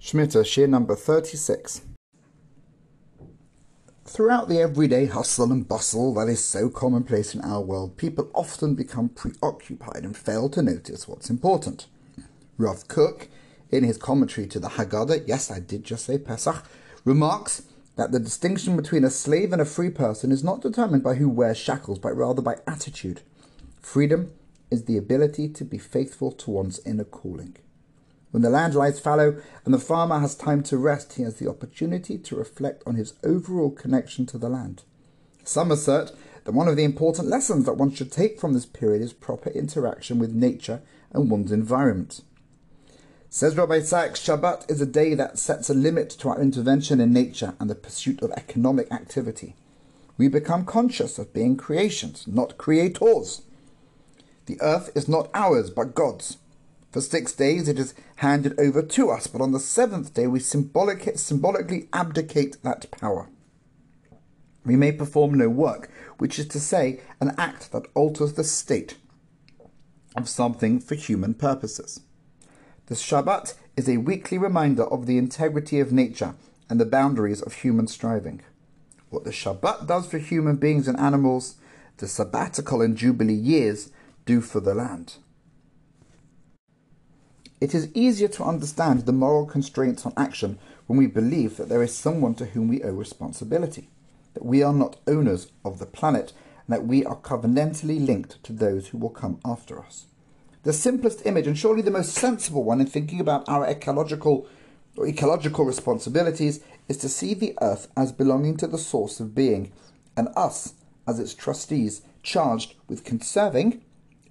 Shmita, Shiur number 36. Throughout the everyday hustle and bustle that is so commonplace in our world, people often become preoccupied and fail to notice what's important. Rav Kook, in his commentary to the Haggadah, yes, I did just say Pesach, remarks that the distinction between a slave and a free person is not determined by who wears shackles, but rather by attitude. Freedom is the ability to be faithful to one's inner calling. When the land lies fallow and the farmer has time to rest, he has the opportunity to reflect on his overall connection to the land. Some assert that one of the important lessons that one should take from this period is proper interaction with nature and one's environment. Says Rabbi Sacks, Shabbat is a day that sets a limit to our intervention in nature and the pursuit of economic activity. We become conscious of being creations, not creators. The earth is not ours, but God's. For six days it is handed over to us, but on the seventh day we symbolic, symbolically abdicate that power. We may perform no work, which is to say, an act that alters the state of something for human purposes. The Shabbat is a weekly reminder of the integrity of nature and the boundaries of human striving. What the Shabbat does for human beings and animals, the sabbatical and jubilee years do for the land. It is easier to understand the moral constraints on action when we believe that there is someone to whom we owe responsibility, that we are not owners of the planet, and that we are covenantally linked to those who will come after us. The simplest image, and surely the most sensible one in thinking about our ecological or ecological responsibilities, is to see the earth as belonging to the source of being, and us as its trustees, charged with conserving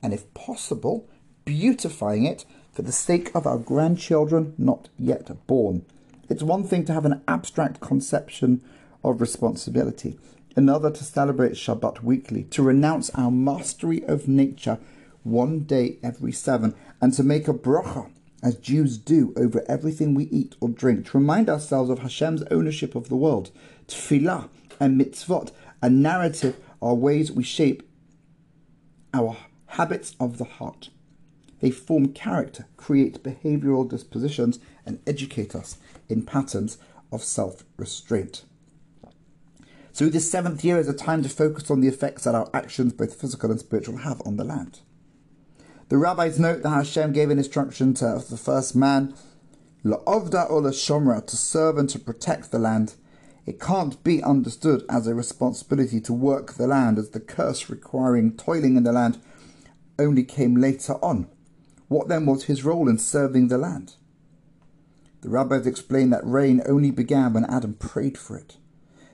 and, if possible, beautifying it for the sake of our grandchildren not yet born. It's one thing to have an abstract conception of responsibility, another to celebrate Shabbat weekly, to renounce our mastery of nature one day every seven, and to make a bracha, as Jews do, over everything we eat or drink, to remind ourselves of Hashem's ownership of the world. Tefillah and mitzvot, a narrative, are ways we shape our habits of the heart. They form character, create behavioral dispositions, and educate us in patterns of self restraint. So, this seventh year is a time to focus on the effects that our actions, both physical and spiritual, have on the land. The rabbis note that Hashem gave an instruction to the first man, La'ovda or Shomra, to serve and to protect the land. It can't be understood as a responsibility to work the land, as the curse requiring toiling in the land only came later on. What then was his role in serving the land? The rabbis explain that rain only began when Adam prayed for it.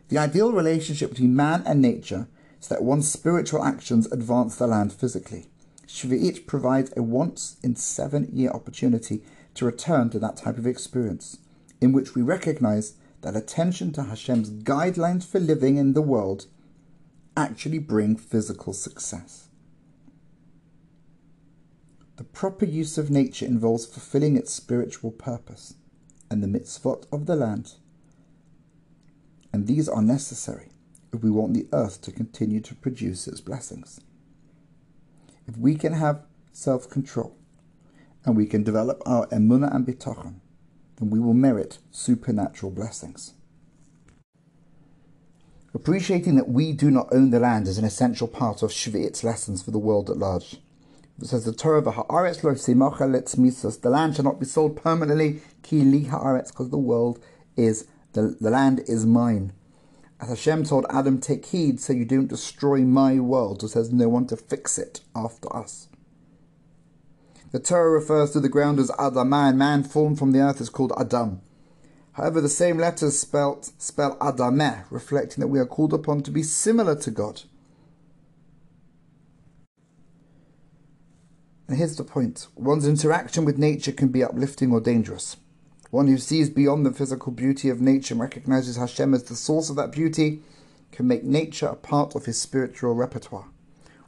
The ideal relationship between man and nature is that one's spiritual actions advance the land physically. Shvi'it provides a once in seven year opportunity to return to that type of experience, in which we recognize that attention to Hashem's guidelines for living in the world actually bring physical success. The proper use of nature involves fulfilling its spiritual purpose and the mitzvot of the land, and these are necessary if we want the earth to continue to produce its blessings. If we can have self control and we can develop our emunah and bitachon, then we will merit supernatural blessings. Appreciating that we do not own the land is an essential part of Shvi'it's lessons for the world at large. It says the Torah, of "Haaretz lo misas." The land shall not be sold permanently. Ki li haaretz, because the world is the, the land is mine. As Hashem told Adam, take heed so you don't destroy my world, so says no one to fix it after us. The Torah refers to the ground as Adamah, and man formed from the earth is called Adam. However, the same letters spelt, spell Adameh, reflecting that we are called upon to be similar to God. And here's the point one's interaction with nature can be uplifting or dangerous. One who sees beyond the physical beauty of nature and recognizes Hashem as the source of that beauty can make nature a part of his spiritual repertoire.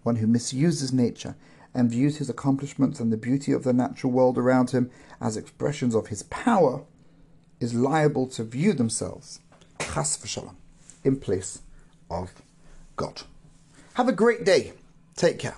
One who misuses nature and views his accomplishments and the beauty of the natural world around him as expressions of his power is liable to view themselves, chas v'shalom, in place of God. Have a great day. Take care.